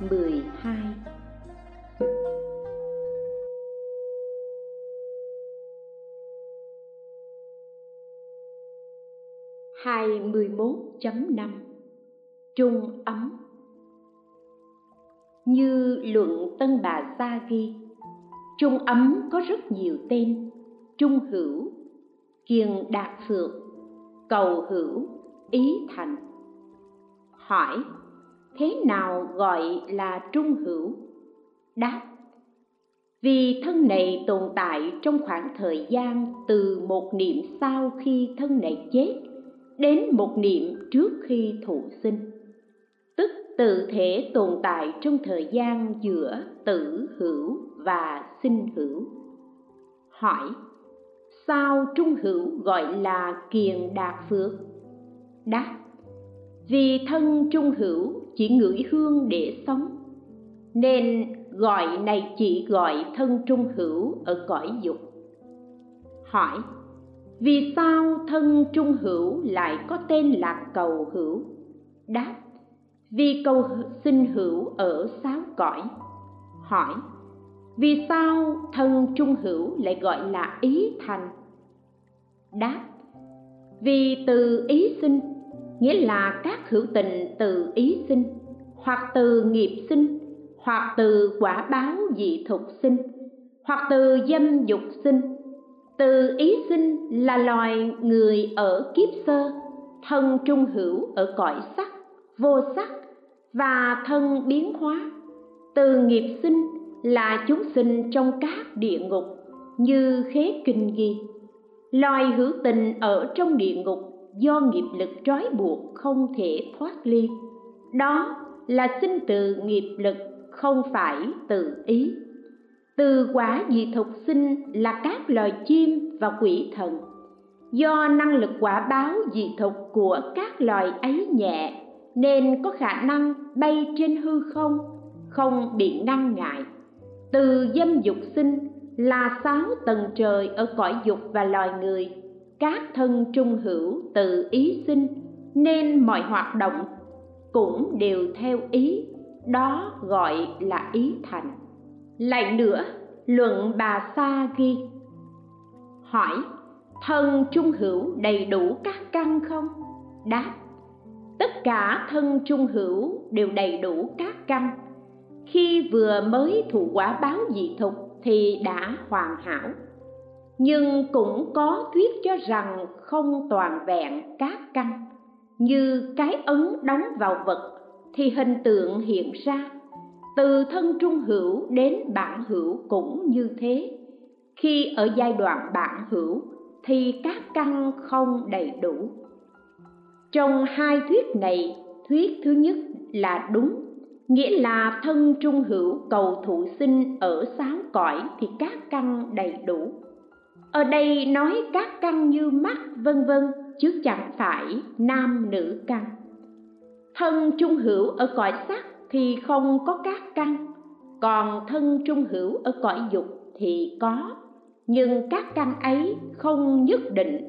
Quyển 12 21.5 Trung ấm. Như luận Tân Bà Sa ghi Trung ấm có rất nhiều tên. Trung hữu, kiền đạt phượng, cầu hữu, ý thành. Hỏi thế nào gọi là trung hữu? Đáp, vì thân này tồn tại trong khoảng thời gian từ một niệm sau khi thân này chết đến một niệm trước khi thụ sinh. Tức tự thể tồn tại trong thời gian giữa tử hữu và sinh hữu. Hỏi, sao trung hữu gọi là kiền đạt phước? Đáp, vì thân trung hữu chỉ ngửi hương để sống. Nên gọi này chỉ gọi thân trung hữu ở cõi dục. Hỏi, vì sao thân trung hữu lại có tên là cầu hữu? Đáp, vì cầu sinh hữu ở sáu cõi. Hỏi, vì sao thân trung hữu lại gọi là ý thành? Đáp, vì từ ý sinh nghĩa là các hữu tình từ ý sinh, hoặc từ nghiệp sinh, hoặc từ quả báo dị thục sinh, hoặc từ dâm dục sinh. Từ ý sinh là loài người ở kiếp sơ, thân trung hữu ở cõi sắc, vô sắc và thân biến hóa. Từ nghiệp sinh là chúng sinh trong các địa ngục, như khế kinh ghi. Loài hữu tình ở trong địa ngục do nghiệp lực trói buộc không thể thoát ly. Đó là sinh từ nghiệp lực không phải từ ý. Từ quả dị thục sinh là các loài chim và quỷ thần. Do năng lực quả báo dị thục của các loài ấy nhẹ, nên có khả năng bay trên hư không không bị ngăn ngại. Từ dâm dục sinh là sáu tầng trời ở cõi dục và loài người các thân trung hữu tự ý sinh, nên mọi hoạt động cũng đều theo ý, đó gọi là ý thành. Lại nữa, luận bà sa ghi hỏi, thân trung hữu đầy đủ các căn không? Đáp, tất cả thân trung hữu đều đầy đủ các căn. Khi vừa mới thụ quả báo dị thục thì đã hoàn hảo nhưng cũng có thuyết cho rằng không toàn vẹn các căn. Như cái ấn đóng vào vật thì hình tượng hiện ra, từ thân trung hữu đến bản hữu cũng như thế. Khi ở giai đoạn bản hữu thì các căn không đầy đủ. Trong hai thuyết này, thuyết thứ nhất là đúng, nghĩa là thân trung hữu cầu thụ sinh ở sáu cõi thì các căn đầy đủ ở đây nói các căn như mắt, vân vân, chứ chẳng phải nam nữ căn. Thân trung hữu ở cõi sắc thì không có các căn, còn thân trung hữu ở cõi dục thì có. Nhưng các căn ấy không nhất định.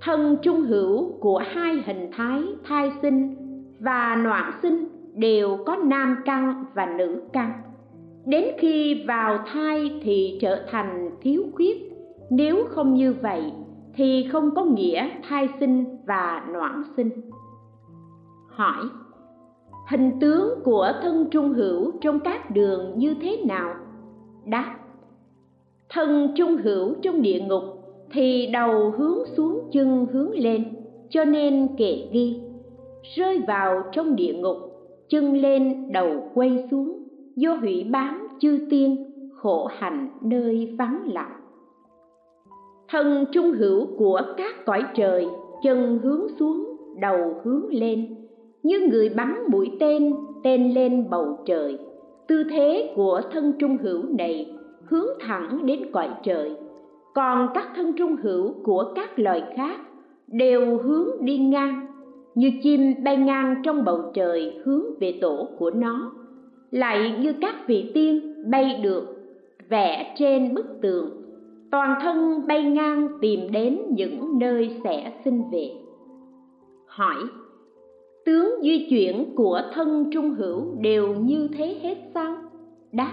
Thân trung hữu của hai hình thái, thai sinh và noạn sinh đều có nam căn và nữ căn. Đến khi vào thai thì trở thành thiếu khuyết nếu không như vậy, thì không có nghĩa thai sinh và noãn sinh. Hỏi, hình tướng của thân trung hữu trong các đường như thế nào? Đáp, thân trung hữu trong địa ngục thì đầu hướng xuống chân hướng lên, cho nên kệ ghi rơi vào trong địa ngục, chân lên đầu quay xuống, do hủy bám chư tiên, khổ hạnh nơi vắng lặng thân trung hữu của các cõi trời, chân hướng xuống, đầu hướng lên. Như người bắn mũi tên tên lên bầu trời. Tư thế của thân trung hữu này hướng thẳng đến cõi trời. Còn các thân trung hữu của các loài khác đều hướng đi ngang, như chim bay ngang trong bầu trời hướng về tổ của nó. Lại như các vị tiên bay được, vẽ trên bức tường toàn thân bay ngang tìm đến những nơi sẽ sinh về. Hỏi, tướng di chuyển của thân trung hữu đều như thế hết sao? Đáp,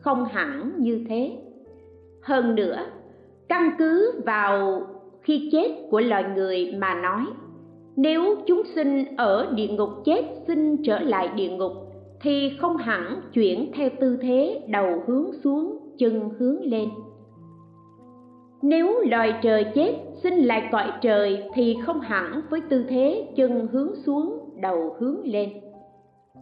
không hẳn như thế. Hơn nữa, căn cứ vào khi chết của loài người mà nói, nếu chúng sinh ở địa ngục chết sinh trở lại địa ngục, thì không hẳn chuyển theo tư thế đầu hướng xuống, chân hướng lên nếu loài trời chết, xin lại cõi trời thì không hẳn với tư thế chân hướng xuống, đầu hướng lên.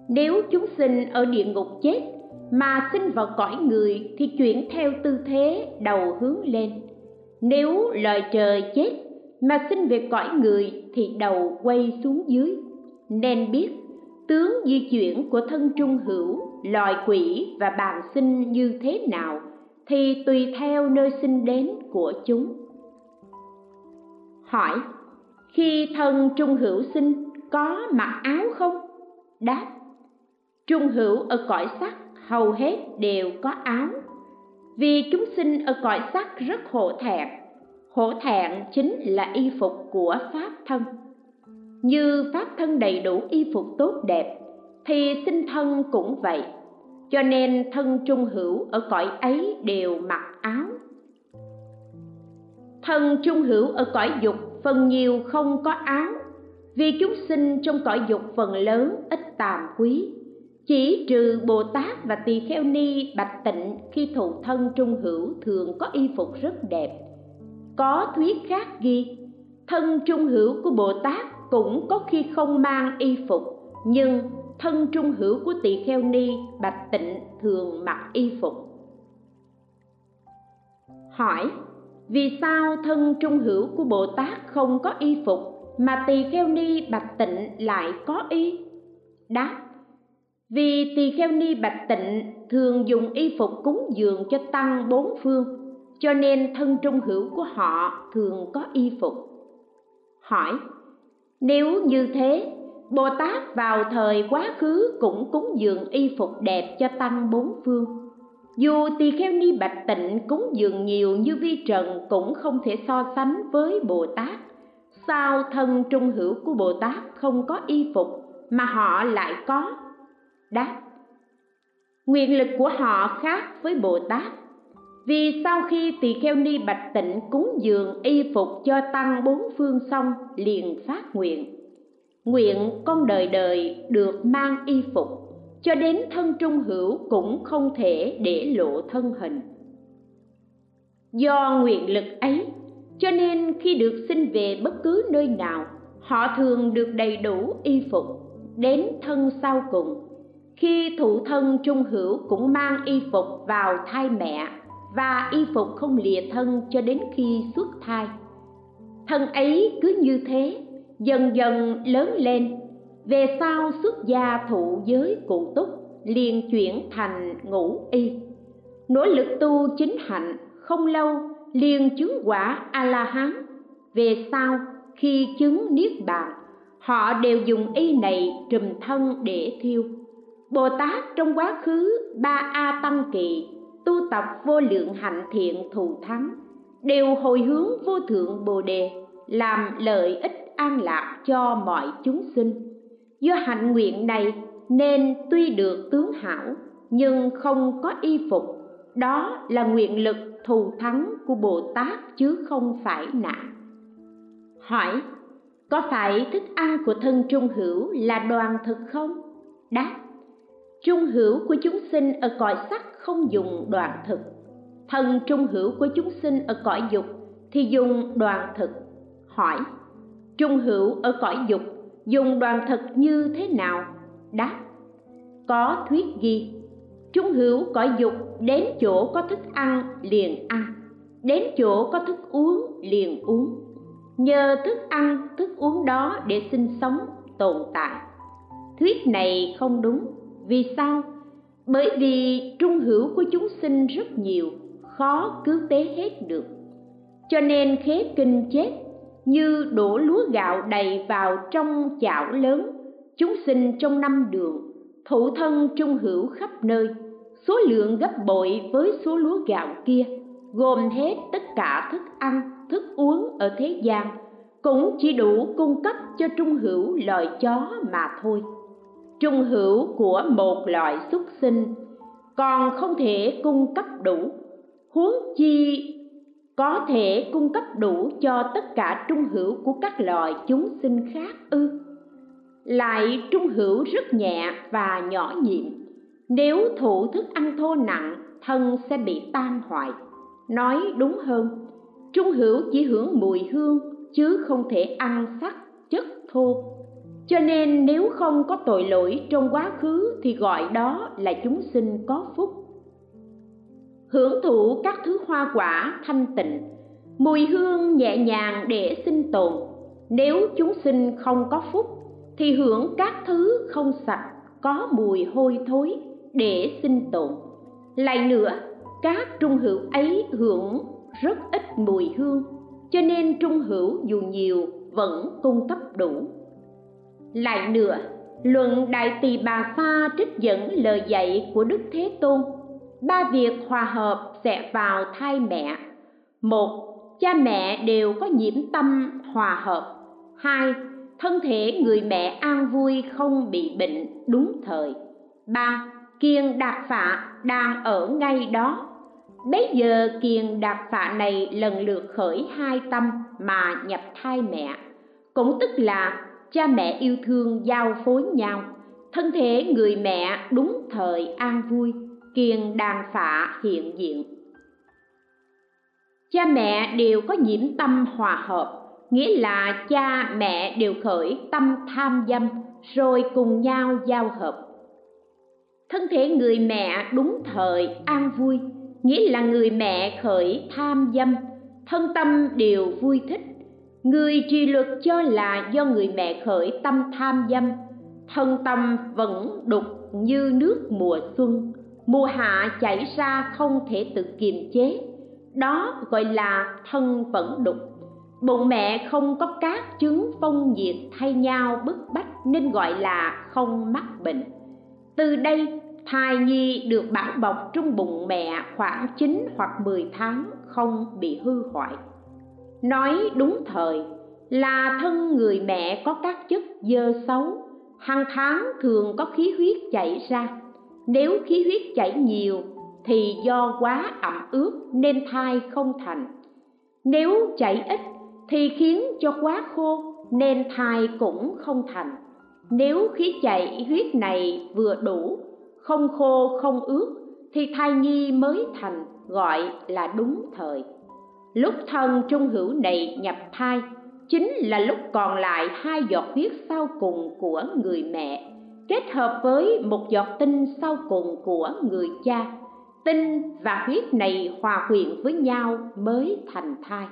Nếu chúng sinh ở địa ngục chết, mà sinh vào cõi người thì chuyển theo tư thế đầu hướng lên. Nếu loài trời chết, mà sinh về cõi người thì đầu quay xuống dưới. Nên biết, tướng di chuyển của thân trung hữu, loài quỷ và bàn sinh như thế nào thì tùy theo nơi sinh đến của chúng. Hỏi, khi thân trung hữu sinh có mặc áo không? Đáp, trung hữu ở cõi sắc hầu hết đều có áo. Vì chúng sinh ở cõi sắc rất hổ thẹn. Hổ thẹn chính là y phục của pháp thân. Như pháp thân đầy đủ y phục tốt đẹp, thì sinh thân cũng vậy cho nên thân trung hữu ở cõi ấy đều mặc áo. Thân trung hữu ở cõi dục phần nhiều không có áo, vì chúng sinh trong cõi dục phần lớn ít tàm quý. Chỉ trừ bồ tát và tỳ kheo ni, bạch tịnh khi thụ thân trung hữu thường có y phục rất đẹp. Có thuyết khác ghi, thân trung hữu của bồ tát cũng có khi không mang y phục, nhưng thân trung hữu của tỳ kheo ni bạch tịnh thường mặc y phục. Hỏi, vì sao thân trung hữu của bồ tát không có y phục mà tỳ kheo ni bạch tịnh lại có y? Đáp, vì tỳ kheo ni bạch tịnh thường dùng y phục cúng dường cho tăng bốn phương, cho nên thân trung hữu của họ thường có y phục. Hỏi, nếu như thế bồ tát vào thời quá khứ cũng cúng dường y phục đẹp cho tăng bốn phương. Dù tỳ kheo ni bạch tịnh cúng dường nhiều như vi trần cũng không thể so sánh với bồ tát. Sao thân trung hữu của bồ tát không có y phục mà họ lại có? Đáp, nguyện lực của họ khác với bồ tát. Vì sau khi tỳ kheo ni bạch tịnh cúng dường y phục cho tăng bốn phương xong liền phát nguyện nguyện con đời đời được mang y phục, cho đến thân trung hữu cũng không thể để lộ thân hình. Do nguyện lực ấy, cho nên khi được sinh về bất cứ nơi nào, họ thường được đầy đủ y phục đến thân sau cùng. Khi thụ thân trung hữu cũng mang y phục vào thai mẹ và y phục không lìa thân cho đến khi xuất thai. Thân ấy cứ như thế dần dần lớn lên. Về sau, xuất gia thụ giới cụ túc liền chuyển thành ngũ y. Nỗ lực tu chính hạnh không lâu, liền chứng quả a la hán về sau, khi chứng niết bàn, họ đều dùng y này trùm thân để thiêu. Bồ tát trong quá khứ ba a tăng kỳ tu tập vô lượng hạnh thiện thù thắng, đều hồi hướng vô thượng bồ đề, làm lợi ích an lạc cho mọi chúng sinh. Do hạnh nguyện này nên tuy được tướng hảo, nhưng không có y phục. Đó là nguyện lực thù thắng của bồ tát chứ không phải nạn. Hỏi, có phải thức ăn của thân trung hữu là đoàn thực không? Đáp, trung hữu của chúng sinh ở cõi sắc không dùng đoàn thực. Thân trung hữu của chúng sinh ở cõi dục thì dùng đoàn thực. Hỏi trung hữu ở cõi dục, dùng đoàn thật như thế nào? Đáp, có thuyết ghi trung hữu cõi dục, đến chỗ có thức ăn, liền ăn. Đến chỗ có thức uống, liền uống. Nhờ thức ăn, thức uống đó để sinh sống, tồn tại. Thuyết này không đúng. Vì sao? Bởi vì trung hữu của chúng sinh rất nhiều, khó cứu tế hết được. Cho nên khế kinh chết như đổ lúa gạo đầy vào trong chảo lớn. Chúng sinh trong năm đường thủ thân trung hữu khắp nơi. Số lượng gấp bội với số lúa gạo kia, gồm hết tất cả thức ăn, thức uống ở thế gian. Cũng chỉ đủ cung cấp cho trung hữu loài chó mà thôi. Trung hữu của một loại xuất sinh còn không thể cung cấp đủ. Huống chi có thể cung cấp đủ cho tất cả trung hữu của các loài chúng sinh khác ư? Lại trung hữu rất nhẹ và nhỏ nhiệm nếu thụ thức ăn thô nặng, thân sẽ bị tan hoại. Nói đúng hơn, trung hữu chỉ hưởng mùi hương, chứ không thể ăn sắc, chất, thô. Cho nên nếu không có tội lỗi trong quá khứ thì gọi đó là chúng sinh có phúc hưởng thụ các thứ hoa quả thanh tịnh. Mùi hương nhẹ nhàng để sinh tồn. Nếu chúng sinh không có phúc, thì hưởng các thứ không sạch, có mùi hôi thối để sinh tồn. Lại nữa, các trung hữu ấy hưởng rất ít mùi hương, cho nên trung hữu dù nhiều vẫn cung cấp đủ. Lại nữa, luận đại tỳ bà sa trích dẫn lời dạy của đức thế tôn ba việc hòa hợp sẽ vào thai mẹ. Một, cha mẹ đều có nhiễm tâm hòa hợp. Hai, thân thể người mẹ an vui không bị bệnh đúng thời. Ba kiền đạt phạ đang ở ngay đó. Bấy giờ kiền đạt phạ này lần lượt khởi hai tâm mà nhập thai mẹ. Cũng tức là cha mẹ yêu thương giao phối nhau, thân thể người mẹ đúng thời an vui kiền đàn phạ hiện diện. Cha mẹ đều có nhiễm tâm hòa hợp, nghĩa là cha mẹ đều khởi tâm tham dâm, rồi cùng nhau giao hợp. Thân thể người mẹ đúng thời an vui, nghĩa là người mẹ khởi tham dâm, thân tâm đều vui thích. Người trì luật cho là do người mẹ khởi tâm tham dâm, thân tâm vẫn đục như nước mùa xuân mùa hạ chảy ra không thể tự kiềm chế. Đó gọi là thân vẫn đục. Bụng mẹ không có các chứng phong nhiệt thay nhau bức bách nên gọi là không mắc bệnh. Từ đây, thai nhi được bảo bọc trong bụng mẹ khoảng 9 hoặc 10 tháng không bị hư hoại. Nói đúng thời, là thân người mẹ có các chất dơ xấu, hàng tháng thường có khí huyết chảy ra nếu khí huyết chảy nhiều, thì do quá ẩm ướt nên thai không thành. Nếu chảy ít, thì khiến cho quá khô nên thai cũng không thành. Nếu khí chảy huyết này vừa đủ, không khô, không ướt, thì thai nhi mới thành, gọi là đúng thời. Lúc thân trung hữu này nhập thai, chính là lúc còn lại hai giọt huyết sau cùng của người mẹ kết hợp với một giọt tinh sau cùng của người cha. Tinh và huyết này hòa quyện với nhau mới thành thai.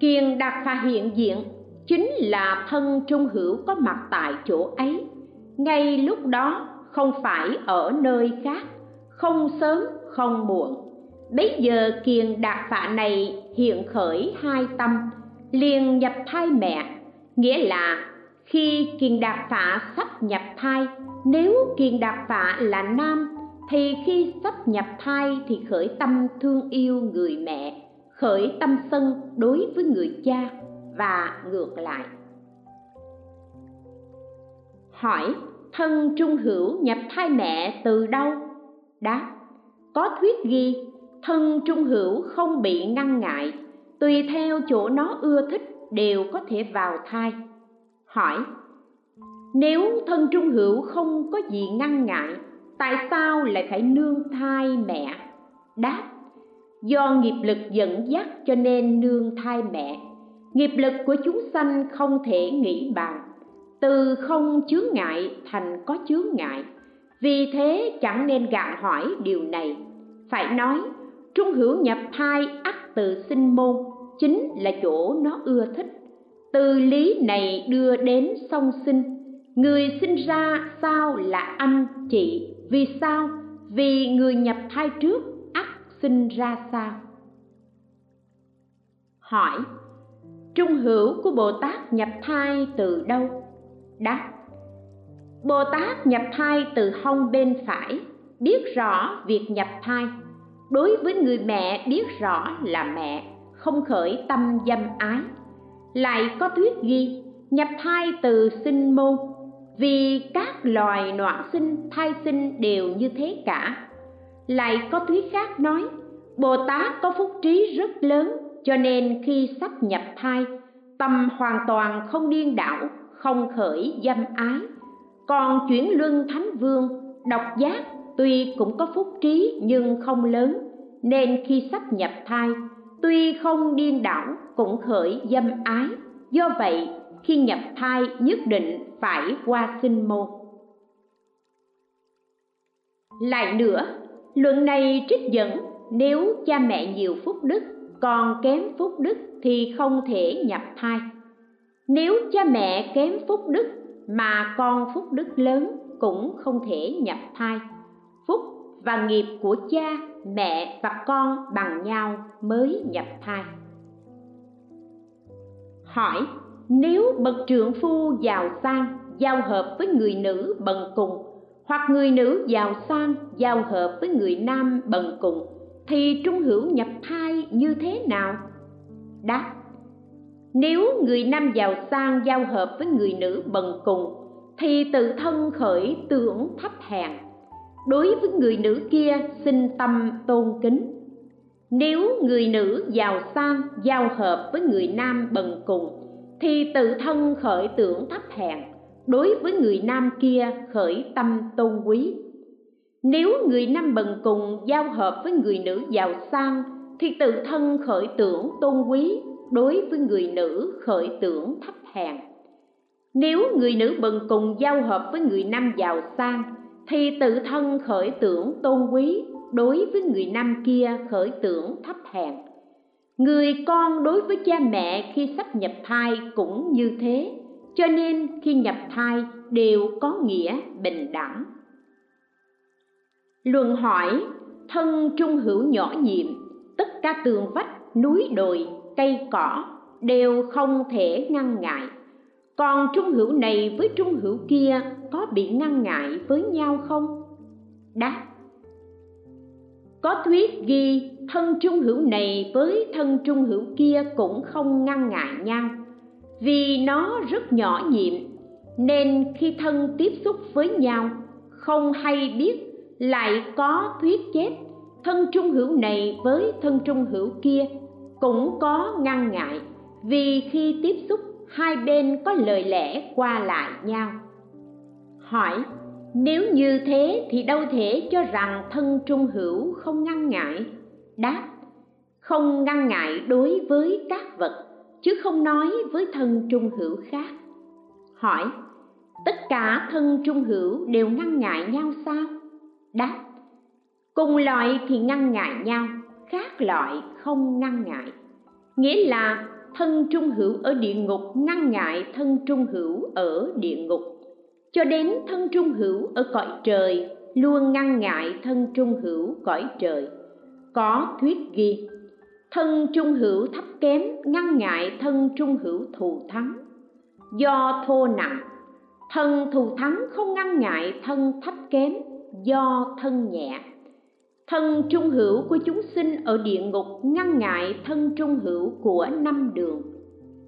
Kiền đạt phà hiện diện chính là thân trung hữu có mặt tại chỗ ấy. Ngay lúc đó không phải ở nơi khác, không sớm, không muộn. Bấy giờ kiền đạt phạ này hiện khởi hai tâm, liền nhập thai mẹ, nghĩa là khi kiền đạt phạ sắp nhập thai, nếu kiền đạt phạ là nam, thì khi sắp nhập thai thì khởi tâm thương yêu người mẹ, khởi tâm sân đối với người cha và ngược lại. Hỏi, thân trung hữu nhập thai mẹ từ đâu? Đáp, có thuyết ghi, thân trung hữu không bị ngăn ngại, tùy theo chỗ nó ưa thích đều có thể vào thai hỏi, nếu thân trung hữu không có gì ngăn ngại, tại sao lại phải nương thai mẹ? Đáp, do nghiệp lực dẫn dắt cho nên nương thai mẹ. Nghiệp lực của chúng sanh không thể nghĩ bàn. Từ không chướng ngại thành có chướng ngại. Vì thế chẳng nên gạn hỏi điều này. Phải nói, trung hữu nhập thai ắt từ sinh môn, chính là chỗ nó ưa thích từ lý này đưa đến song sinh. Người sinh ra sao là anh chị? Vì sao? Vì người nhập thai trước, ắt sinh ra sao? Hỏi, trung hữu của bồ tát nhập thai từ đâu? Đáp, bồ tát nhập thai từ hông bên phải, biết rõ việc nhập thai. Đối với người mẹ, biết rõ là mẹ, không khởi tâm dâm ái lại có thuyết ghi nhập thai từ sinh môn vì các loài noãn sinh, thai sinh đều như thế cả. Lại có thuyết khác nói, bồ tát có phúc trí rất lớn, cho nên khi sắp nhập thai, tâm hoàn toàn không điên đảo, không khởi dâm ái. Còn chuyển luân thánh vương, độc giác, tuy cũng có phúc trí nhưng không lớn, nên khi sắp nhập thai tuy không điên đảo, cũng khởi dâm ái. Do vậy, khi nhập thai nhất định phải qua sinh môn lại nữa, luận này trích dẫn, nếu cha mẹ nhiều phúc đức, còn kém phúc đức thì không thể nhập thai. Nếu cha mẹ kém phúc đức mà con phúc đức lớn, cũng không thể nhập thai. Phúc và nghiệp của cha, mẹ và con bằng nhau mới nhập thai. Hỏi, nếu bậc trưởng phu giàu sang, giao hợp với người nữ bần cùng, hoặc người nữ giàu sang, giao hợp với người nam bần cùng, thì trung hữu nhập thai như thế nào? Đáp, nếu người nam giàu sang giao hợp với người nữ bần cùng, thì tự thân khởi tưởng thấp hèn đối với người nữ kia sinh tâm tôn kính. Nếu người nữ giàu sang, giao hợp với người nam bần cùng, thì tự thân khởi tưởng thấp hèn. Đối với người nam kia, khởi tâm tôn quý. Nếu người nam bần cùng giao hợp với người nữ giàu sang, thì tự thân khởi tưởng tôn quý. Đối với người nữ, khởi tưởng thấp hèn. Nếu người nữ bần cùng giao hợp với người nam giàu sang thì tự thân khởi tưởng tôn quý, đối với người nam kia khởi tưởng thấp hèn. Người con đối với cha mẹ khi sắp nhập thai cũng như thế, cho nên khi nhập thai đều có nghĩa bình đẳng. Luận hỏi, thân trung hữu nhỏ nhiệm, tất cả tường vách, núi đồi, cây cỏ đều không thể ngăn ngại còn trung hữu này với trung hữu kia có bị ngăn ngại với nhau không? Đáp. Có thuyết ghi, thân trung hữu này với thân trung hữu kia cũng không ngăn ngại nhau. Vì nó rất nhỏ nhiệm, nên khi thân tiếp xúc với nhau, không hay biết lại có thuyết chết thân trung hữu này với thân trung hữu kia cũng có ngăn ngại. Vì khi tiếp xúc hai bên có lời lẽ qua lại nhau. Hỏi, nếu như thế thì đâu thể cho rằng thân trung hữu không ngăn ngại? Đáp, không ngăn ngại đối với các vật, chứ không nói với thân trung hữu khác. Hỏi, tất cả thân trung hữu đều ngăn ngại nhau sao? Đáp, cùng loại thì ngăn ngại nhau, khác loại không ngăn ngại. Nghĩa là thân trung hữu ở địa ngục, ngăn ngại thân trung hữu ở địa ngục. Cho đến thân trung hữu ở cõi trời, luôn ngăn ngại thân trung hữu cõi trời. Có thuyết ghi, thân trung hữu thấp kém, ngăn ngại thân trung hữu thù thắng. Do thô nặng, thân thù thắng không ngăn ngại thân thấp kém, do thân nhẹ thân trung hữu của chúng sinh ở địa ngục ngăn ngại thân trung hữu của năm đường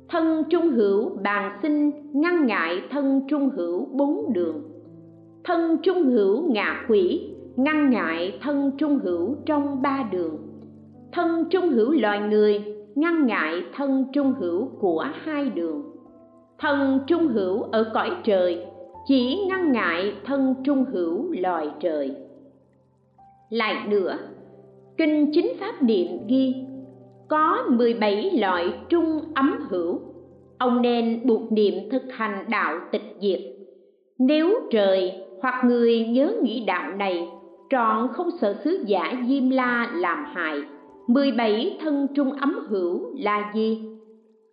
thân trung hữu bàn sinh ngăn ngại thân trung hữu bốn đường thân trung hữu ngạ quỷ ngăn ngại thân trung hữu trong ba đường thân trung hữu loài người ngăn ngại thân trung hữu của hai đường thân trung hữu ở cõi trời chỉ ngăn ngại thân trung hữu loài trời lại nữa, kinh chính pháp niệm ghi, có 17 loại trung ấm hữu. Ông nên buộc niệm thực hành đạo tịch diệt. Nếu trời hoặc người nhớ nghĩ đạo này, trọn không sợ sứ giả diêm la làm hại 17 thân trung ấm hữu là gì?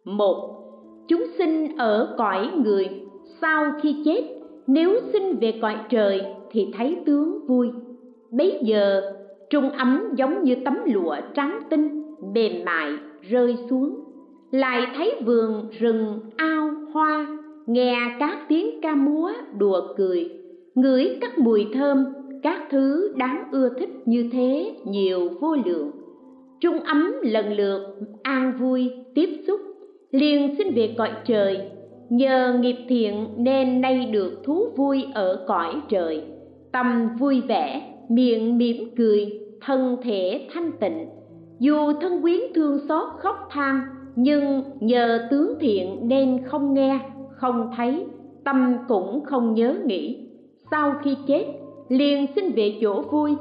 một, Chúng sinh ở cõi người, sau khi chết, nếu sinh về cõi trời thì thấy tướng vui bấy giờ, trung ấm giống như tấm lụa trắng tinh, mềm mại, rơi xuống. Lại thấy vườn rừng ao hoa, nghe các tiếng ca múa đùa cười. Ngửi các mùi thơm, các thứ đáng ưa thích như thế nhiều vô lượng. Trung ấm lần lượt an vui tiếp xúc, liền xin về cõi trời. Nhờ nghiệp thiện nên nay được thú vui ở cõi trời. Tâm vui vẻ miệng mỉm cười, thân thể thanh tịnh. Dù thân quyến thương xót khóc than, nhưng nhờ tướng thiện nên không nghe, không thấy, tâm cũng không nhớ nghĩ. Sau khi chết, liền xin về chỗ vui.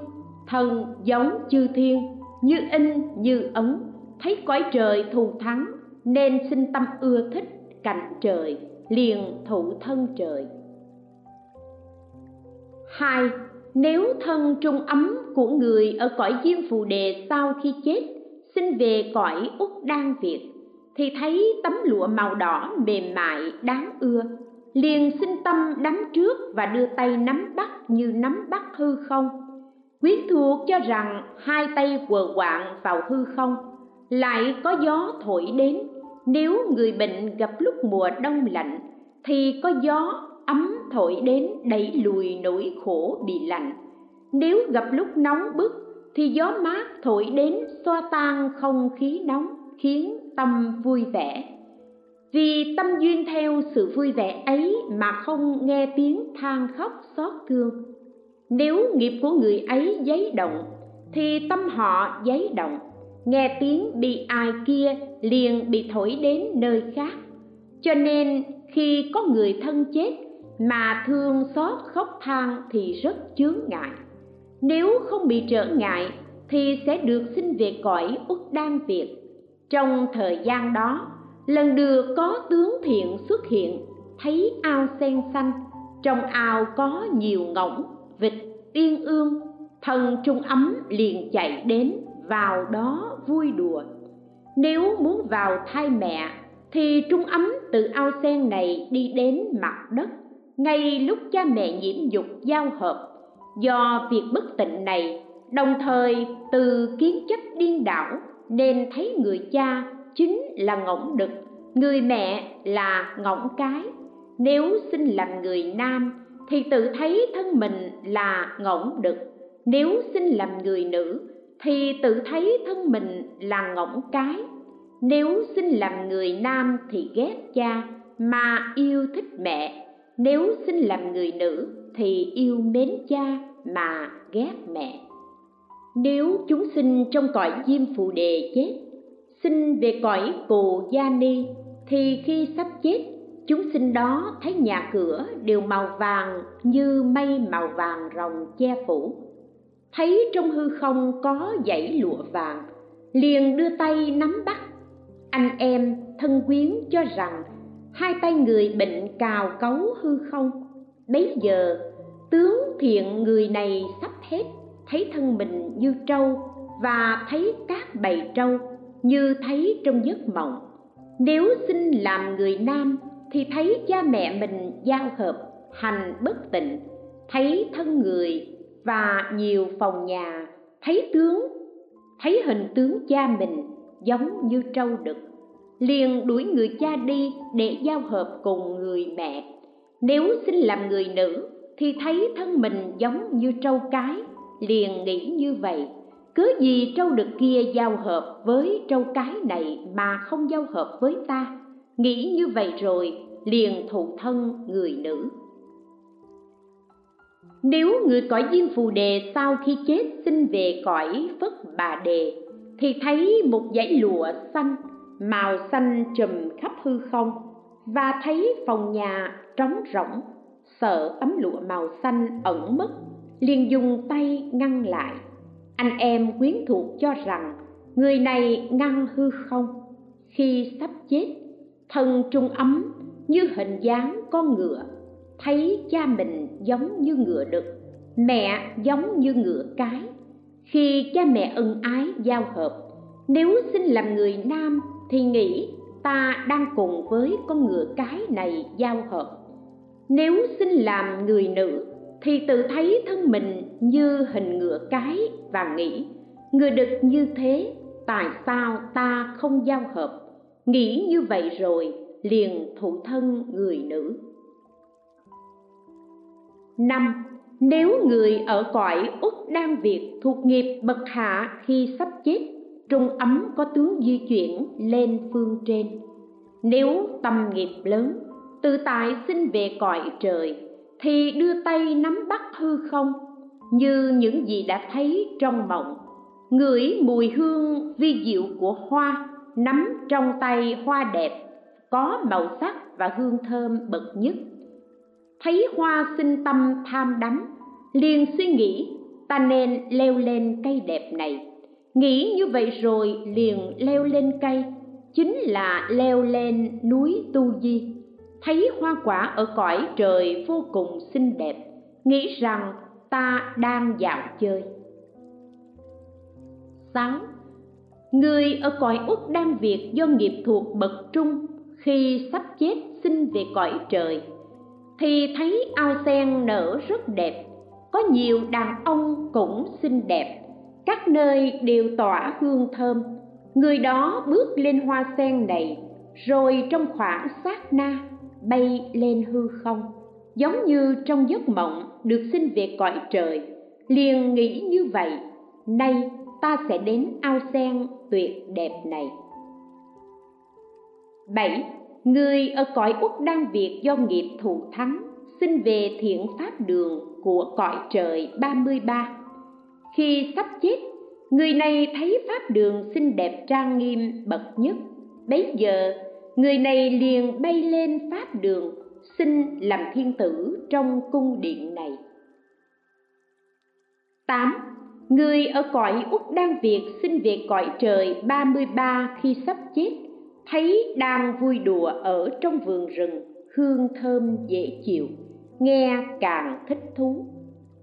Thần giống chư thiên, như in, như ấn. Thấy cõi trời thù thắng, nên sinh tâm ưa thích cảnh trời, liền thụ thân trời. Hai nếu thân trung ấm của người ở cõi diêm phù đề sau khi chết, xin về cõi úc đan việt, thì thấy tấm lụa màu đỏ mềm mại đáng ưa. Liền xin tâm đắm trước và đưa tay nắm bắt như nắm bắt hư không. Quyến thuộc cho rằng hai tay quờ quạng vào hư không, lại có gió thổi đến. Nếu người bệnh gặp lúc mùa đông lạnh, thì có gió ấm thổi đến đẩy lùi nỗi khổ bị lạnh. Nếu gặp lúc nóng bức, thì gió mát thổi đến xoa tan không khí nóng, khiến tâm vui vẻ. Vì tâm duyên theo sự vui vẻ ấy mà không nghe tiếng than khóc xót thương. Nếu nghiệp của người ấy giấy động, thì tâm họ giấy động. Nghe tiếng bị ai kia liền bị thổi đến nơi khác. Cho nên khi có người thân chết mà thương xót khóc than thì rất chướng ngại. Nếu không bị trở ngại, thì sẽ được sinh về cõi uất đan việt. Trong thời gian đó, lần được có tướng thiện xuất hiện, thấy ao sen xanh, trong ao có nhiều ngỗng, vịt tiên ương. Thần trung ấm liền chạy đến, vào đó vui đùa. Nếu muốn vào thai mẹ, thì trung ấm từ ao sen này đi đến mặt đất ngay lúc cha mẹ nhiễm dục giao hợp, do việc bất tịnh này, đồng thời từ kiến chấp điên đảo nên thấy người cha chính là ngỗng đực, người mẹ là ngỗng cái. Nếu sinh làm người nam thì tự thấy thân mình là ngỗng đực, nếu sinh làm người nữ thì tự thấy thân mình là ngỗng cái. Nếu sinh làm người nam thì ghét cha mà yêu thích mẹ nếu sinh làm người nữ thì yêu mến cha mà ghét mẹ. Nếu chúng sinh trong cõi diêm phù đề chết, sinh về cõi cù gia ni, thì khi sắp chết, chúng sinh đó thấy nhà cửa đều màu vàng như mây màu vàng rồng che phủ. Thấy trong hư không có dãy lụa vàng, liền đưa tay nắm bắt. Anh em thân quyến cho rằng hai tay người bệnh cào cấu hư không. Bấy giờ, tướng thiện người này sắp hết, thấy thân mình như trâu và thấy các bầy trâu như thấy trong giấc mộng. Nếu sinh làm người nam thì thấy cha mẹ mình giao hợp hành bất tịnh, thấy thân người và nhiều phòng nhà, thấy tướng, thấy hình tướng cha mình giống như trâu đực liền đuổi người cha đi để giao hợp cùng người mẹ. Nếu sinh làm người nữ, thì thấy thân mình giống như trâu cái, liền nghĩ như vậy. Cớ gì trâu đực kia giao hợp với trâu cái này mà không giao hợp với ta. Nghĩ như vậy rồi, liền thụ thân người nữ. Nếu người cõi diêm phù đề sau khi chết sinh về cõi phất bà đề, thì thấy một dãy lụa xanh màu xanh trùm khắp hư không và thấy phòng nhà trống rỗng, sợ tấm lụa màu xanh ẩn mất, liền dùng tay ngăn lại. Anh em quyến thuộc cho rằng người này ngăn hư không. Khi sắp chết thân trung ấm như hình dáng con ngựa, thấy cha mình giống như ngựa đực, mẹ giống như ngựa cái. Khi cha mẹ ân ái giao hợp, nếu sinh làm người nam thì nghĩ ta đang cùng với con ngựa cái này giao hợp. Nếu xin làm người nữ, thì tự thấy thân mình như hình ngựa cái và nghĩ, người đực như thế, tại sao ta không giao hợp? Nghĩ như vậy rồi, liền thụ thân người nữ. Năm, nếu người ở cõi út đang việc thuộc nghiệp bậc hạ khi sắp chết trung ấm có tướng di chuyển lên phương trên. Nếu tâm nghiệp lớn, tự tại sinh về cõi trời, thì đưa tay nắm bắt hư không, như những gì đã thấy trong mộng. Ngửi mùi hương vi diệu của hoa, nắm trong tay hoa đẹp, có màu sắc và hương thơm bậc nhất. Thấy hoa sinh tâm tham đắm, liền suy nghĩ, ta nên leo lên cây đẹp này nghĩ như vậy rồi liền leo lên cây. Chính là leo lên núi tu di. Thấy hoa quả ở cõi trời vô cùng xinh đẹp, nghĩ rằng ta đang dạo chơi. 6. Người ở cõi Úc đang việc do nghiệp thuộc bậc trung. Khi sắp chết sinh về cõi trời, thì thấy ao sen nở rất đẹp. Có nhiều đàn ông cũng xinh đẹp các nơi đều tỏa hương thơm người đó bước lên hoa sen này, rồi trong khoảng sát na bay lên hư không giống như trong giấc mộng được sinh về cõi trời liền nghĩ như vậy, nay ta sẽ đến ao sen tuyệt đẹp này 7. Người ở cõi Úc đang việc do nghiệp thù thắng xin về thiện pháp đường của cõi trời 33. Khi sắp chết, người này thấy pháp đường xinh đẹp trang nghiêm bậc nhất. Bấy giờ, người này liền bay lên pháp đường, xin làm thiên tử trong cung điện này. 8. Người ở cõi Úc đang việc xin về cõi trời 33 khi sắp chết, thấy đang vui đùa ở trong vườn rừng, hương thơm dễ chịu nghe càng thích thú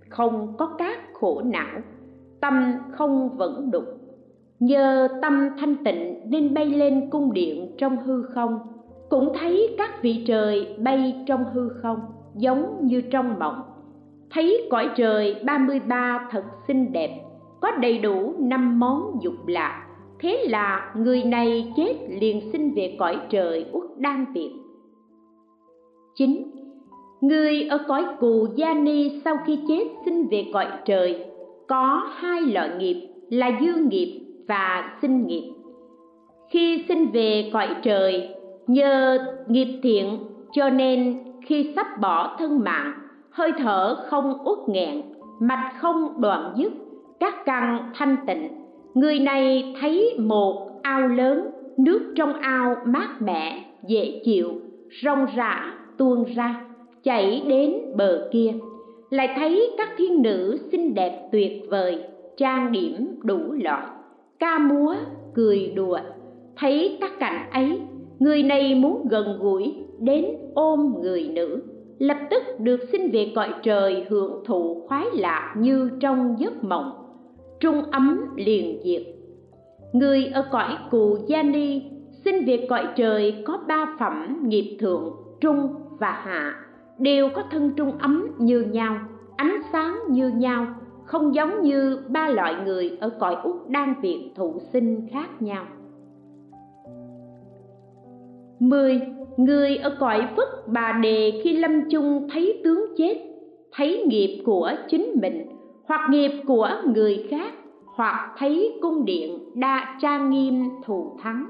không có các khổ não tâm không vẫn đục. Nhờ tâm thanh tịnh nên bay lên cung điện trong hư không. Cũng thấy các vị trời bay trong hư không, giống như trong mộng. Thấy cõi trời 33 thật xinh đẹp, có đầy đủ năm món dục lạc. Thế là người này chết liền sinh về cõi trời uất đan việt. chín. Người ở cõi cù gia ni sau khi chết sinh về cõi trời có hai loại nghiệp là dương nghiệp và sinh nghiệp. Khi sinh về cõi trời, nhờ nghiệp thiện, cho nên khi sắp bỏ thân mạng, hơi thở không uất nghẹn, mạch không đoạn dứt, các căn thanh tịnh, người này thấy một ao lớn, nước trong ao mát mẻ, dễ chịu, rong rã tuôn ra, chảy đến bờ kia lại thấy các thiên nữ xinh đẹp tuyệt vời, trang điểm đủ loại. Ca múa cười đùa. Thấy các cảnh ấy, người này muốn gần gũi đến ôm người nữ. Lập tức được xin về cõi trời hưởng thụ khoái lạc như trong giấc mộng. Trung ấm liền diệt. Người ở cõi cù gia ni xin về cõi trời có ba phẩm nghiệp thượng trung và hạ đều có thân trung ấm như nhau ánh sáng như nhau không giống như ba loại người ở cõi út đang viện thụ sinh khác nhau 10. Người ở cõi phất bà đề khi lâm chung thấy tướng chết, thấy nghiệp của chính mình, hoặc nghiệp của người khác, hoặc thấy cung điện đa trang nghiêm thù thắng,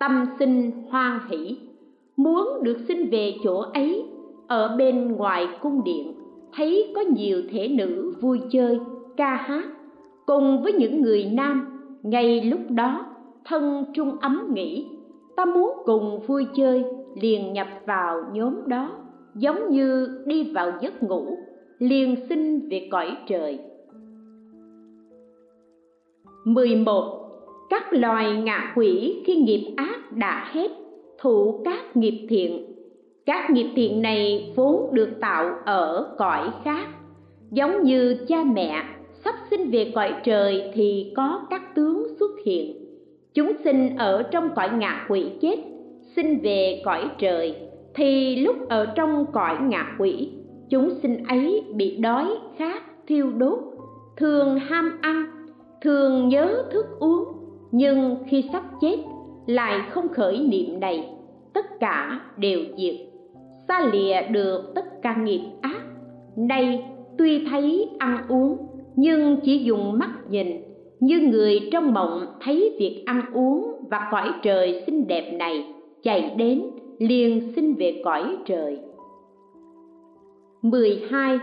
tâm sinh hoan hỷ, muốn được sinh về chỗ ấy ở bên ngoài cung điện, thấy có nhiều thể nữ vui chơi, ca hát. Cùng với những người nam, ngay lúc đó, thân trung ấm nghĩ ta muốn cùng vui chơi, liền nhập vào nhóm đó, giống như đi vào giấc ngủ, liền sinh về cõi trời. 11. Các loài ngạ quỷ khi nghiệp ác đã hết, thụ các nghiệp thiện các nghiệp thiện này vốn được tạo ở cõi khác. Giống như cha mẹ sắp sinh về cõi trời thì có các tướng xuất hiện. Chúng sinh ở trong cõi ngạ quỷ chết, sinh về cõi trời. Thì lúc ở trong cõi ngạ quỷ, chúng sinh ấy bị đói khát thiêu đốt, thường ham ăn, thường nhớ thức uống. Nhưng khi sắp chết, lại không khởi niệm này. Tất cả đều diệt ta lìa được tất cả nghiệp ác. Nay tuy thấy ăn uống nhưng chỉ dùng mắt nhìn như người trong mộng thấy việc ăn uống và cõi trời xinh đẹp này chạy đến liền xin về cõi trời. 12.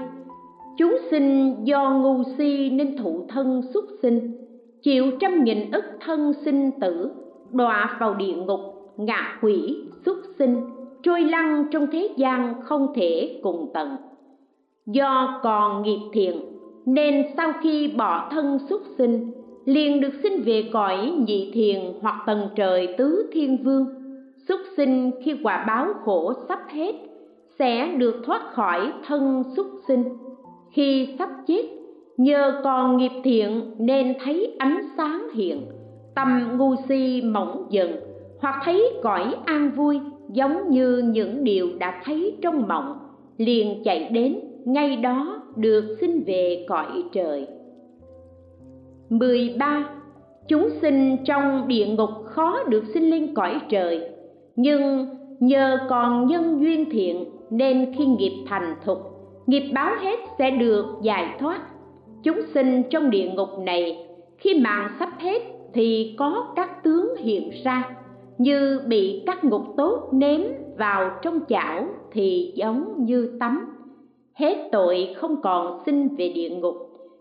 Chúng sinh do ngu si nên thụ thân xuất sinh, chịu trăm nghìn ức thân sinh tử, đọa vào địa ngục, ngạ quỷ, xuất sinh, trôi lăn trong thế gian không thể cùng tận. Do còn nghiệp thiện nên sau khi bỏ thân xuất sinh, liền được sinh về cõi nhị thiền hoặc tầng trời tứ thiên vương. Xuất sinh khi quả báo khổ sắp hết sẽ được thoát khỏi thân xuất sinh khi sắp chết nhờ còn nghiệp thiện nên thấy ánh sáng hiện tâm ngu si mỏng dần hoặc thấy cõi an vui giống như những điều đã thấy trong mộng, liền chạy đến, ngay đó được sinh về cõi trời. 13. Chúng sinh trong địa ngục khó được sinh lên cõi trời, Nhưng nhờ còn nhân duyên thiện nên khi nghiệp thành thục, nghiệp báo hết sẽ được giải thoát. Chúng sinh trong địa ngục này, khi mạng sắp hết thì có các tướng hiện ra như bị các ngục tốt ném vào trong chảo thì giống như tắm. Hết tội không còn sinh về địa ngục.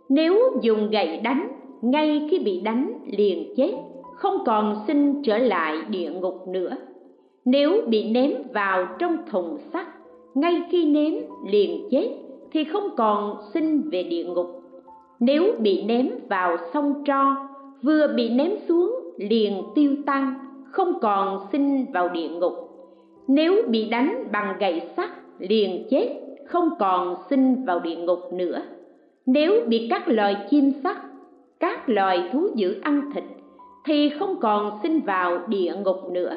Nếu dùng gậy đánh, ngay khi bị đánh liền chết, không còn sinh trở lại địa ngục nữa. Nếu bị ném vào trong thùng sắt, ngay khi ném liền chết thì không còn sinh về địa ngục. Nếu bị ném vào sông tro, vừa bị ném xuống liền tiêu tan không còn sinh vào địa ngục. Nếu bị đánh bằng gậy sắt, liền chết, không còn sinh vào địa ngục nữa. Nếu bị các loài chim sắt, các loài thú dữ ăn thịt, thì không còn sinh vào địa ngục nữa.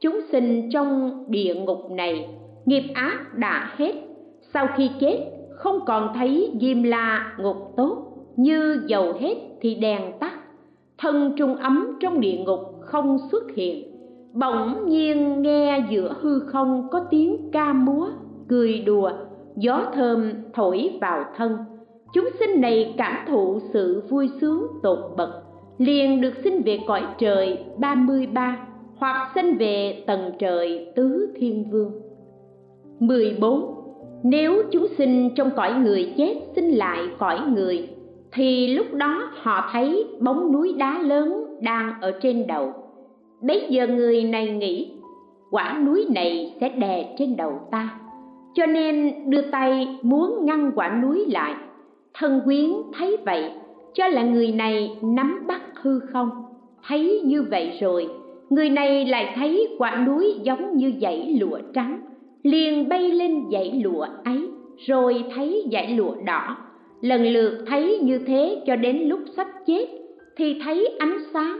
Chúng sinh trong địa ngục này, nghiệp ác đã hết. Sau khi chết, không còn thấy diêm la ngục tốt, như dầu hết thì đèn tắt. Thân trung ấm trong địa ngục không xuất hiện bỗng nhiên nghe giữa hư không có tiếng ca múa, cười đùa, gió thơm thổi vào thân chúng sinh này cảm thụ sự vui sướng tột bậc, liền được sinh về cõi trời ba mươi ba, hoặc sinh về tầng trời tứ thiên vương 14. Nếu chúng sinh trong cõi người chết sinh lại cõi người, thì lúc đó họ thấy bóng núi đá lớn đang ở trên đầu. Bây giờ người này nghĩ quả núi này sẽ đè trên đầu ta, cho nên đưa tay muốn ngăn quả núi lại. Thân quyến thấy vậy, cho là người này nắm bắt hư không. Thấy như vậy rồi, người này lại thấy quả núi giống như dãy lụa trắng liền bay lên dãy lụa ấy rồi thấy dãy lụa đỏ lần lượt thấy như thế cho đến lúc sắp chết thì thấy ánh sáng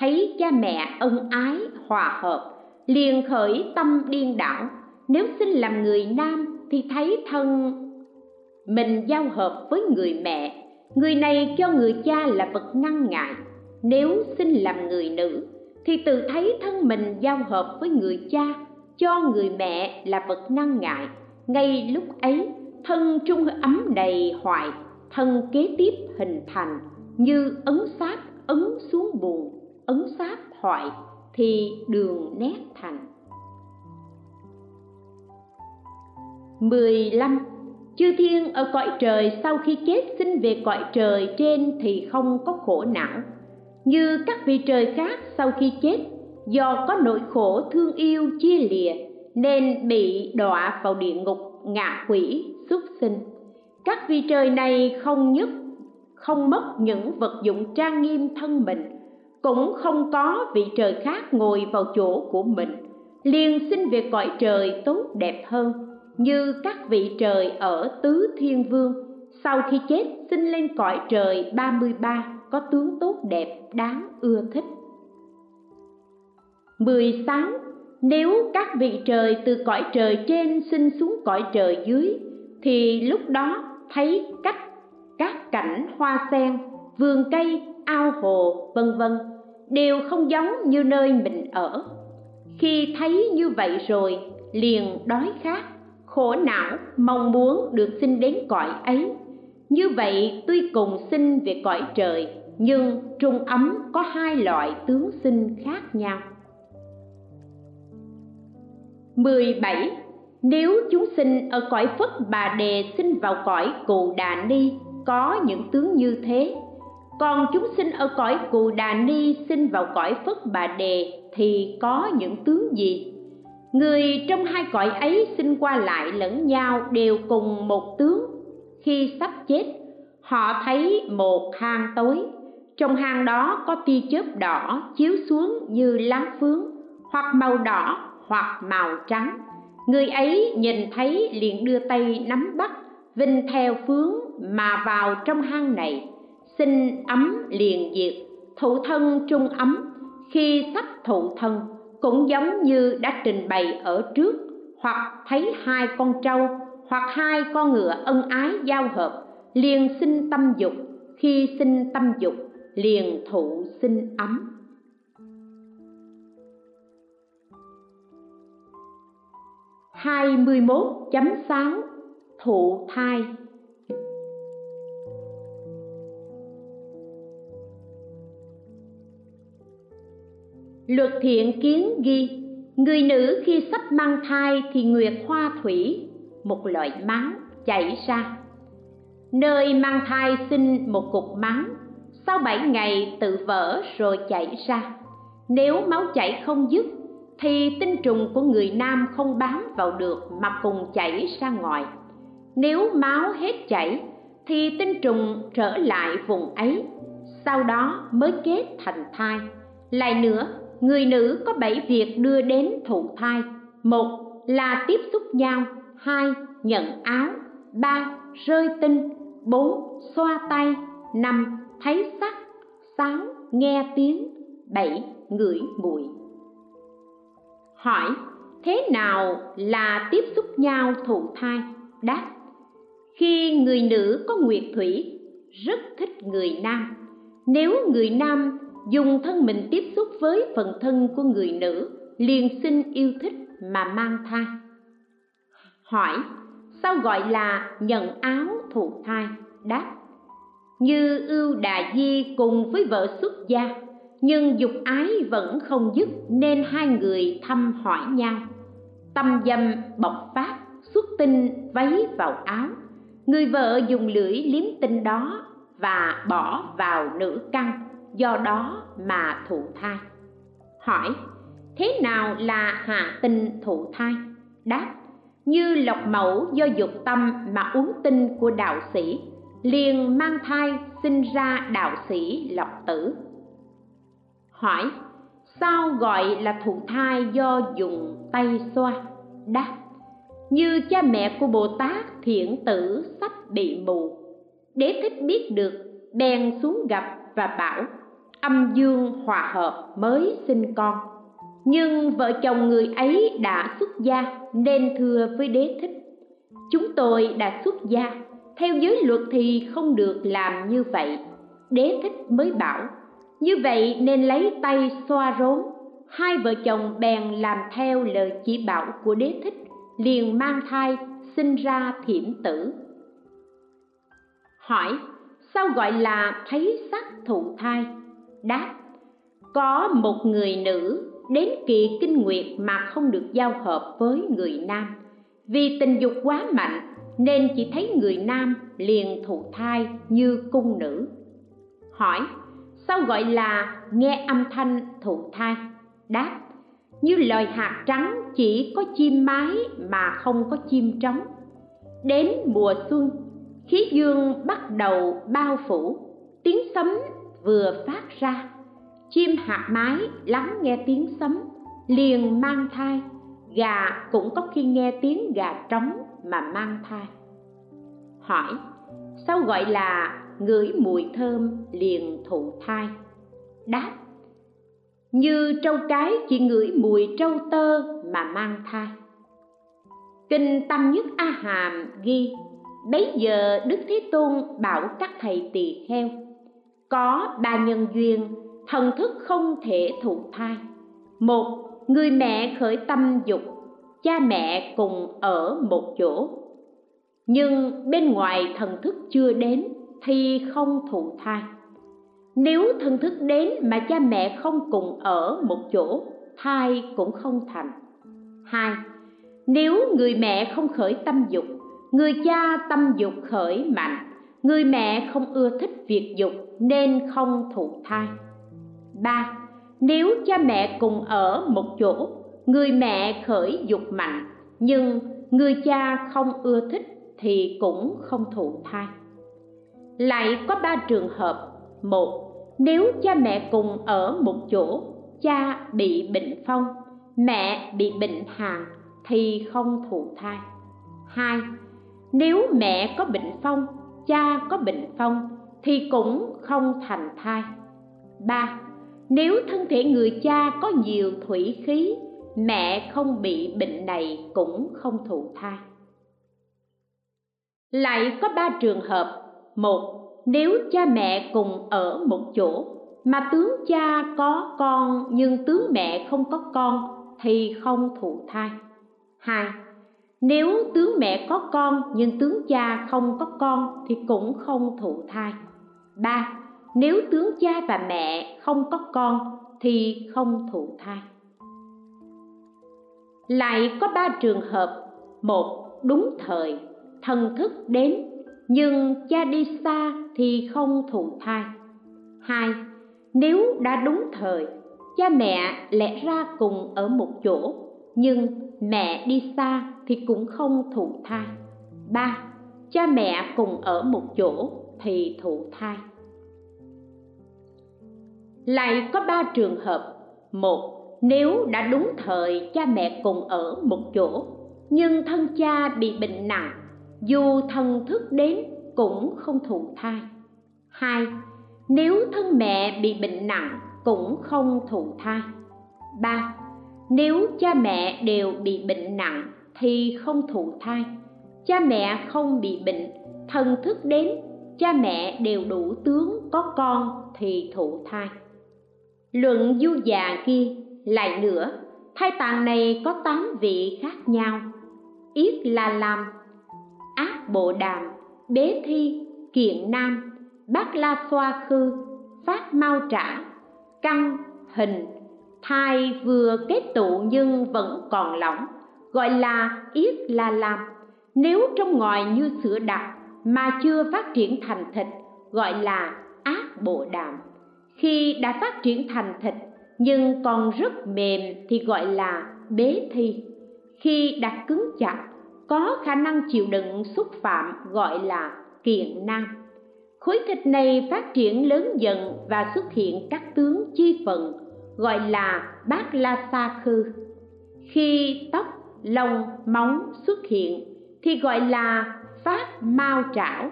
thấy cha mẹ ân ái, hòa hợp, liền khởi tâm điên đảo. Nếu sinh làm người nam thì thấy thân mình giao hợp với người mẹ. Người này cho người cha là vật ngăn ngại. Nếu sinh làm người nữ thì tự thấy thân mình giao hợp với người cha, cho người mẹ là vật ngăn ngại. Ngay lúc ấy, thân trung ấm đầy hoại thân kế tiếp hình thành như ấn sát ấn xuống buồn ấn sáp thoại thì đường nét thành. 15. Chư thiên ở cõi trời sau khi chết sinh về cõi trời trên thì không có khổ não. Như các vị trời khác sau khi chết, do có nỗi khổ thương yêu chia lìa, nên bị đọa vào địa ngục ngạ quỷ xuất sinh. Các vị trời này không nhất, không mất những vật dụng trang nghiêm thân mình cũng không có vị trời khác ngồi vào chỗ của mình liền xin việc cõi trời tốt đẹp hơn như các vị trời ở tứ thiên vương sau khi chết sinh lên cõi trời 33 có tướng tốt đẹp đáng ưa thích 16. Nếu các vị trời từ cõi trời trên sinh xuống cõi trời dưới thì lúc đó thấy cách các cảnh hoa sen, vườn cây, ao hồ, vân vân đều không giống như nơi mình ở. Khi thấy như vậy rồi, liền đói khát, khổ não, mong muốn được sinh đến cõi ấy. Như vậy tuy cùng sinh về cõi trời nhưng trung ấm có hai loại tướng sinh khác nhau 17. Nếu chúng sinh ở cõi Phất Bà Đề sinh vào cõi Cù Đà Ni có những tướng như thế, còn chúng sinh ở cõi Cù Đà Ni sinh vào cõi Phất Bà Đề thì có những tướng gì? Người trong hai cõi ấy sinh qua lại lẫn nhau đều cùng một tướng. Khi sắp chết, họ thấy một hang tối, trong hang đó có tia chớp đỏ chiếu xuống như lá phướng, hoặc màu đỏ hoặc màu trắng người ấy nhìn thấy liền đưa tay nắm bắt vinh theo phướng mà vào trong hang này sinh ấm liền diệt, thụ thân trung ấm. Khi sắp thụ thân, cũng giống như đã trình bày ở trước, hoặc thấy hai con trâu, hoặc hai con ngựa ân ái giao hợp, liền sinh tâm dục. Khi sinh tâm dục, liền thụ sinh ấm. 21.6 Thụ thai. Luật thiện kiến ghi, Người nữ khi sắp mang thai thì nguyệt hoa thủy, Một loại máu chảy ra. Nơi mang thai sinh một cục máu Sau 7 ngày tự vỡ rồi chảy ra. Nếu máu chảy không dứt, thì tinh trùng của người nam không bám vào được mà cùng chảy ra ngoài. Nếu máu hết chảy, thì tinh trùng trở lại vùng ấy, sau đó mới kết thành thai. Lại nữa người nữ có bảy việc đưa đến thụ thai. Một là tiếp xúc nhau. Hai, nhận áo ba, rơi tinh. Bốn, xoa tay. Năm, thấy sắc. Sáu, nghe tiếng. Bảy, ngửi mùi. Hỏi, thế nào là tiếp xúc nhau thụ thai? Đáp, khi người nữ có nguyệt thủy, rất thích người nam. Nếu người nam dùng thân mình tiếp xúc với phần thân của người nữ, liền sinh yêu thích mà mang thai. Hỏi, sao gọi là nhận áo thụ thai? Đáp, như ưu đà di cùng với vợ xuất gia, nhưng dục ái vẫn không dứt nên hai người thăm hỏi nhau. Tâm dâm bộc phát, xuất tinh váy vào áo. Người vợ dùng lưỡi liếm tinh đó và bỏ vào nữ căn do đó mà thụ thai. Hỏi, thế nào là hạ tinh thụ thai? Đáp, như lọc mẫu do dục tâm mà uống tinh của đạo sĩ, liền mang thai sinh ra đạo sĩ lọc tử. Hỏi, sao gọi là thụ thai do dùng tay xoa? Đáp, như cha mẹ của bồ tát thiện tử sắp bị mù. Để thích biết được, bèn xuống gặp và bảo âm dương hòa hợp mới sinh con. Nhưng vợ chồng người ấy đã xuất gia nên thưa với đế thích. Chúng tôi đã xuất gia, theo giới luật thì không được làm như vậy. Đế thích mới bảo, như vậy nên lấy tay xoa rốn. Hai vợ chồng bèn làm theo lời chỉ bảo của đế thích, liền mang thai, sinh ra thiểm tử. Hỏi, sao gọi là thấy sắc thụ thai? Đáp, có một người nữ đến kỳ kinh nguyệt mà không được giao hợp với người nam. Vì tình dục quá mạnh, nên chỉ thấy người nam liền thụ thai như cung nữ. Hỏi, sao gọi là nghe âm thanh thụ thai? Đáp, như lời hạt trắng chỉ có chim mái mà không có chim trống. Đến mùa xuân, khí dương bắt đầu bao phủ, tiếng sấm vừa phát ra. Chim hạt mái lắng nghe tiếng sấm, liền mang thai. Gà cũng có khi nghe tiếng gà trống mà mang thai. Hỏi, sao gọi là ngửi mùi thơm liền thụ thai? Đáp, như trâu cái chỉ ngửi mùi trâu tơ mà mang thai. Kinh tăng nhất a hàm ghi, bấy giờ đức thế tôn bảo các thầy tỳ kheo có ba nhân duyên, thần thức không thể thụ thai. Một, người mẹ khởi tâm dục, cha mẹ cùng ở một chỗ. Nhưng bên ngoài thần thức chưa đến thì không thụ thai. Nếu thần thức đến mà cha mẹ không cùng ở một chỗ, thai cũng không thành. Hai, nếu người mẹ không khởi tâm dục, người cha tâm dục khởi mạnh, người mẹ không ưa thích việc dục nên không thụ thai. Ba, nếu cha mẹ cùng ở một chỗ, người mẹ khởi dục mạnh, nhưng người cha không ưa thích thì cũng không thụ thai. Lại có ba trường hợp. Một, nếu cha mẹ cùng ở một chỗ, cha bị bệnh phong, mẹ bị bệnh hàn thì không thụ thai. Hai, nếu mẹ có bệnh phong, cha có bệnh phong thì cũng không thành thai. Ba, nếu thân thể người cha có nhiều thủy khí, mẹ không bị bệnh này cũng không thụ thai. Lại có ba trường hợp. Một, nếu cha mẹ cùng ở một chỗ mà tướng cha có con nhưng tướng mẹ không có con thì không thụ thai. Hai, nếu tướng mẹ có con nhưng tướng cha không có con thì cũng không thụ thai ba, nếu tướng cha và mẹ không có con thì không thụ thai. Lại có ba trường hợp. Một, đúng thời, thần thức đến, nhưng cha đi xa thì không thụ thai. Hai, nếu đã đúng thời, cha mẹ lẽ ra cùng ở một chỗ, nhưng mẹ đi xa thì cũng không thụ thai. Ba, cha mẹ cùng ở một chỗ thì thụ thai lại có ba trường hợp. Một, nếu đã đúng thời, cha mẹ cùng ở một chỗ, nhưng thân cha bị bệnh nặng, dù thần thức đến cũng không thụ thai. Hai, nếu thân mẹ bị bệnh nặng, cũng không thụ thai. Ba, nếu cha mẹ đều bị bệnh nặng thì không thụ thai. Cha mẹ không bị bệnh, thần thức đến, cha mẹ đều đủ tướng có con thì thụ thai luận du già kia lại nữa thai tạng này có tám vị khác nhau. Yết là làm, ác bộ đàm bế thi kiện nam bát la xoa khư phát mau trả căn hình. Thai vừa kết tụ nhưng vẫn còn lỏng gọi là yết là làm. nếu trong ngoài như sữa đặc mà chưa phát triển thành thịt gọi là ác bộ đàm khi đã phát triển thành thịt, nhưng còn rất mềm thì gọi là bế thi. Khi đã cứng chặt, có khả năng chịu đựng xúc phạm gọi là kiện nam khối thịt này phát triển lớn dần và xuất hiện các tướng chi phần gọi là bát la sa khư. Khi tóc, lông, móng xuất hiện thì gọi là phát mao trảo.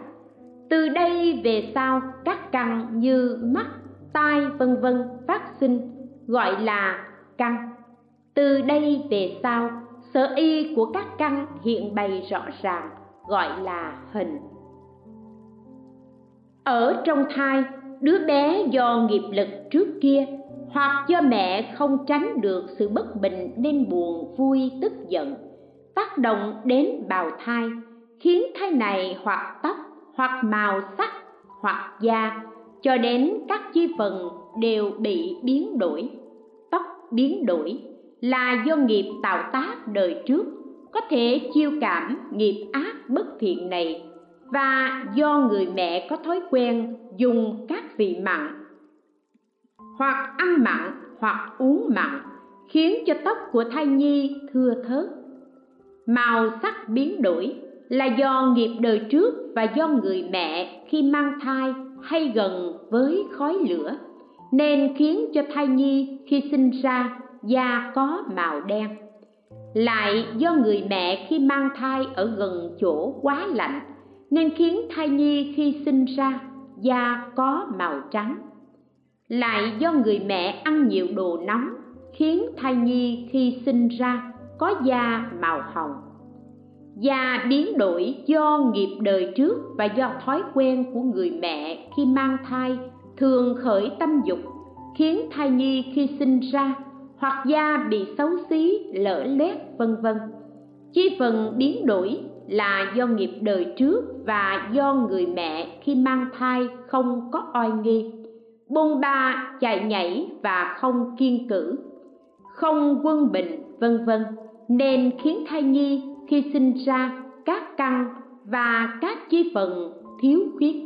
Từ đây về sau, các căn như mắt tai, vân vân, phát sinh, gọi là căn. Từ đây về sau, sở y của các căn hiện bày rõ ràng, gọi là hình. Ở trong thai, đứa bé do nghiệp lực trước kia, hoặc do mẹ không tránh được sự bất bình nên buồn, vui, tức giận, tác động đến bào thai, khiến thai này hoặc tóc, hoặc màu sắc, hoặc da cho đến các chi phần đều bị biến đổi. Tóc biến đổi là do nghiệp tạo tác đời trước, có thể chiêu cảm nghiệp ác bất thiện này, và do người mẹ có thói quen dùng các vị mặn, hoặc ăn mặn, hoặc uống mặn, khiến cho tóc của thai nhi thưa thớt. Màu sắc biến đổi là do nghiệp đời trước và do người mẹ khi mang thai hay gần với khói lửa, nên khiến cho thai nhi khi sinh ra da có màu đen. Lại do người mẹ khi mang thai ở gần chỗ quá lạnh, nên khiến thai nhi khi sinh ra da có màu trắng. Lại do người mẹ ăn nhiều đồ nóng, khiến thai nhi khi sinh ra có da màu hồng da biến đổi do nghiệp đời trước và do thói quen của người mẹ khi mang thai thường khởi tâm dục, khiến thai nhi khi sinh ra hoặc da bị xấu xí, lở lét, vân vân. Chi phần biến đổi là do nghiệp đời trước và do người mẹ khi mang thai không có oai nghi, bôn ba, chạy nhảy và không kiên cử, không quân bình, vân vân. Nên khiến thai nhi khi sinh ra, các căn và các chi phần thiếu khuyết.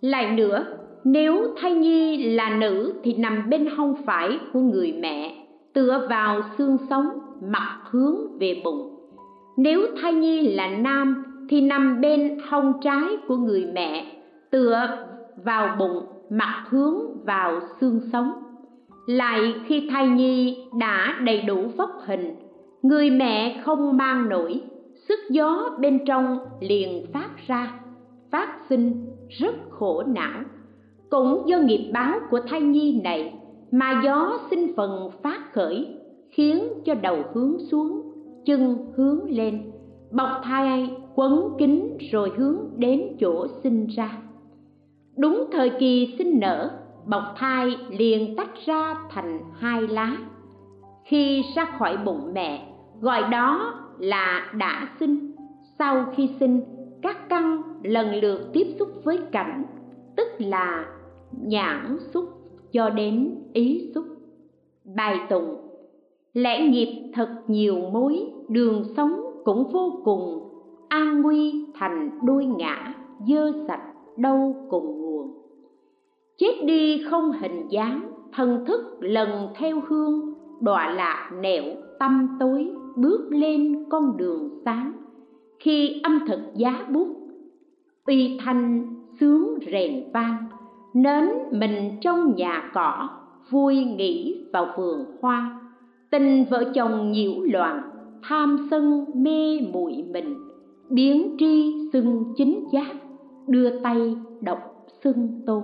Lại nữa, nếu thai nhi là nữ thì nằm bên hông phải của người mẹ, tựa vào xương sống, mặt hướng về bụng. Nếu thai nhi là nam thì nằm bên hông trái của người mẹ, tựa vào bụng, mặt hướng vào xương sống lại khi thai nhi đã đầy đủ vóc hình, người mẹ không mang nổi, sức gió bên trong liền phát ra, phát sinh rất khổ não. Cũng do nghiệp báo của thai nhi này mà gió sinh phần phát khởi, khiến cho đầu hướng xuống, chân hướng lên, bọc thai quấn kín rồi hướng đến chỗ sinh ra. Đúng thời kỳ sinh nở bọc thai liền tách ra thành hai lá. Khi ra khỏi bụng mẹ, gọi đó là đã sinh. Sau khi sinh, các căn lần lượt tiếp xúc với cảnh, tức là nhãn xúc cho đến ý xúc. Bài tụng, lẽ nghiệp thật nhiều mối, đường sống cũng vô cùng, an nguy thành đôi ngã, dơ sạch đâu cùng nguồn chết đi không hình dáng, thần thức lần theo hương, đọa lạc nẻo tâm tối, bước lên con đường sáng. Khi âm thực giá bút, uy thanh sướng rèn vang, nến mình trong nhà cỏ, vui nghỉ vào vườn hoa. Tình vợ chồng nhiễu loạn, tham sân mê muội mình, biến tri xưng chính giác, đưa tay đọc xưng tôn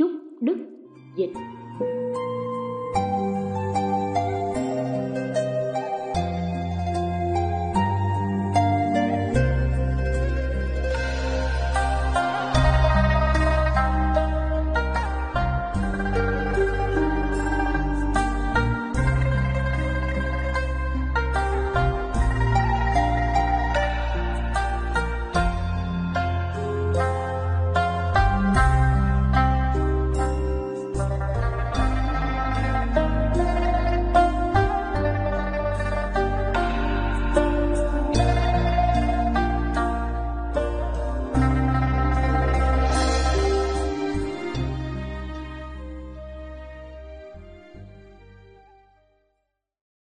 chúc đức dịch.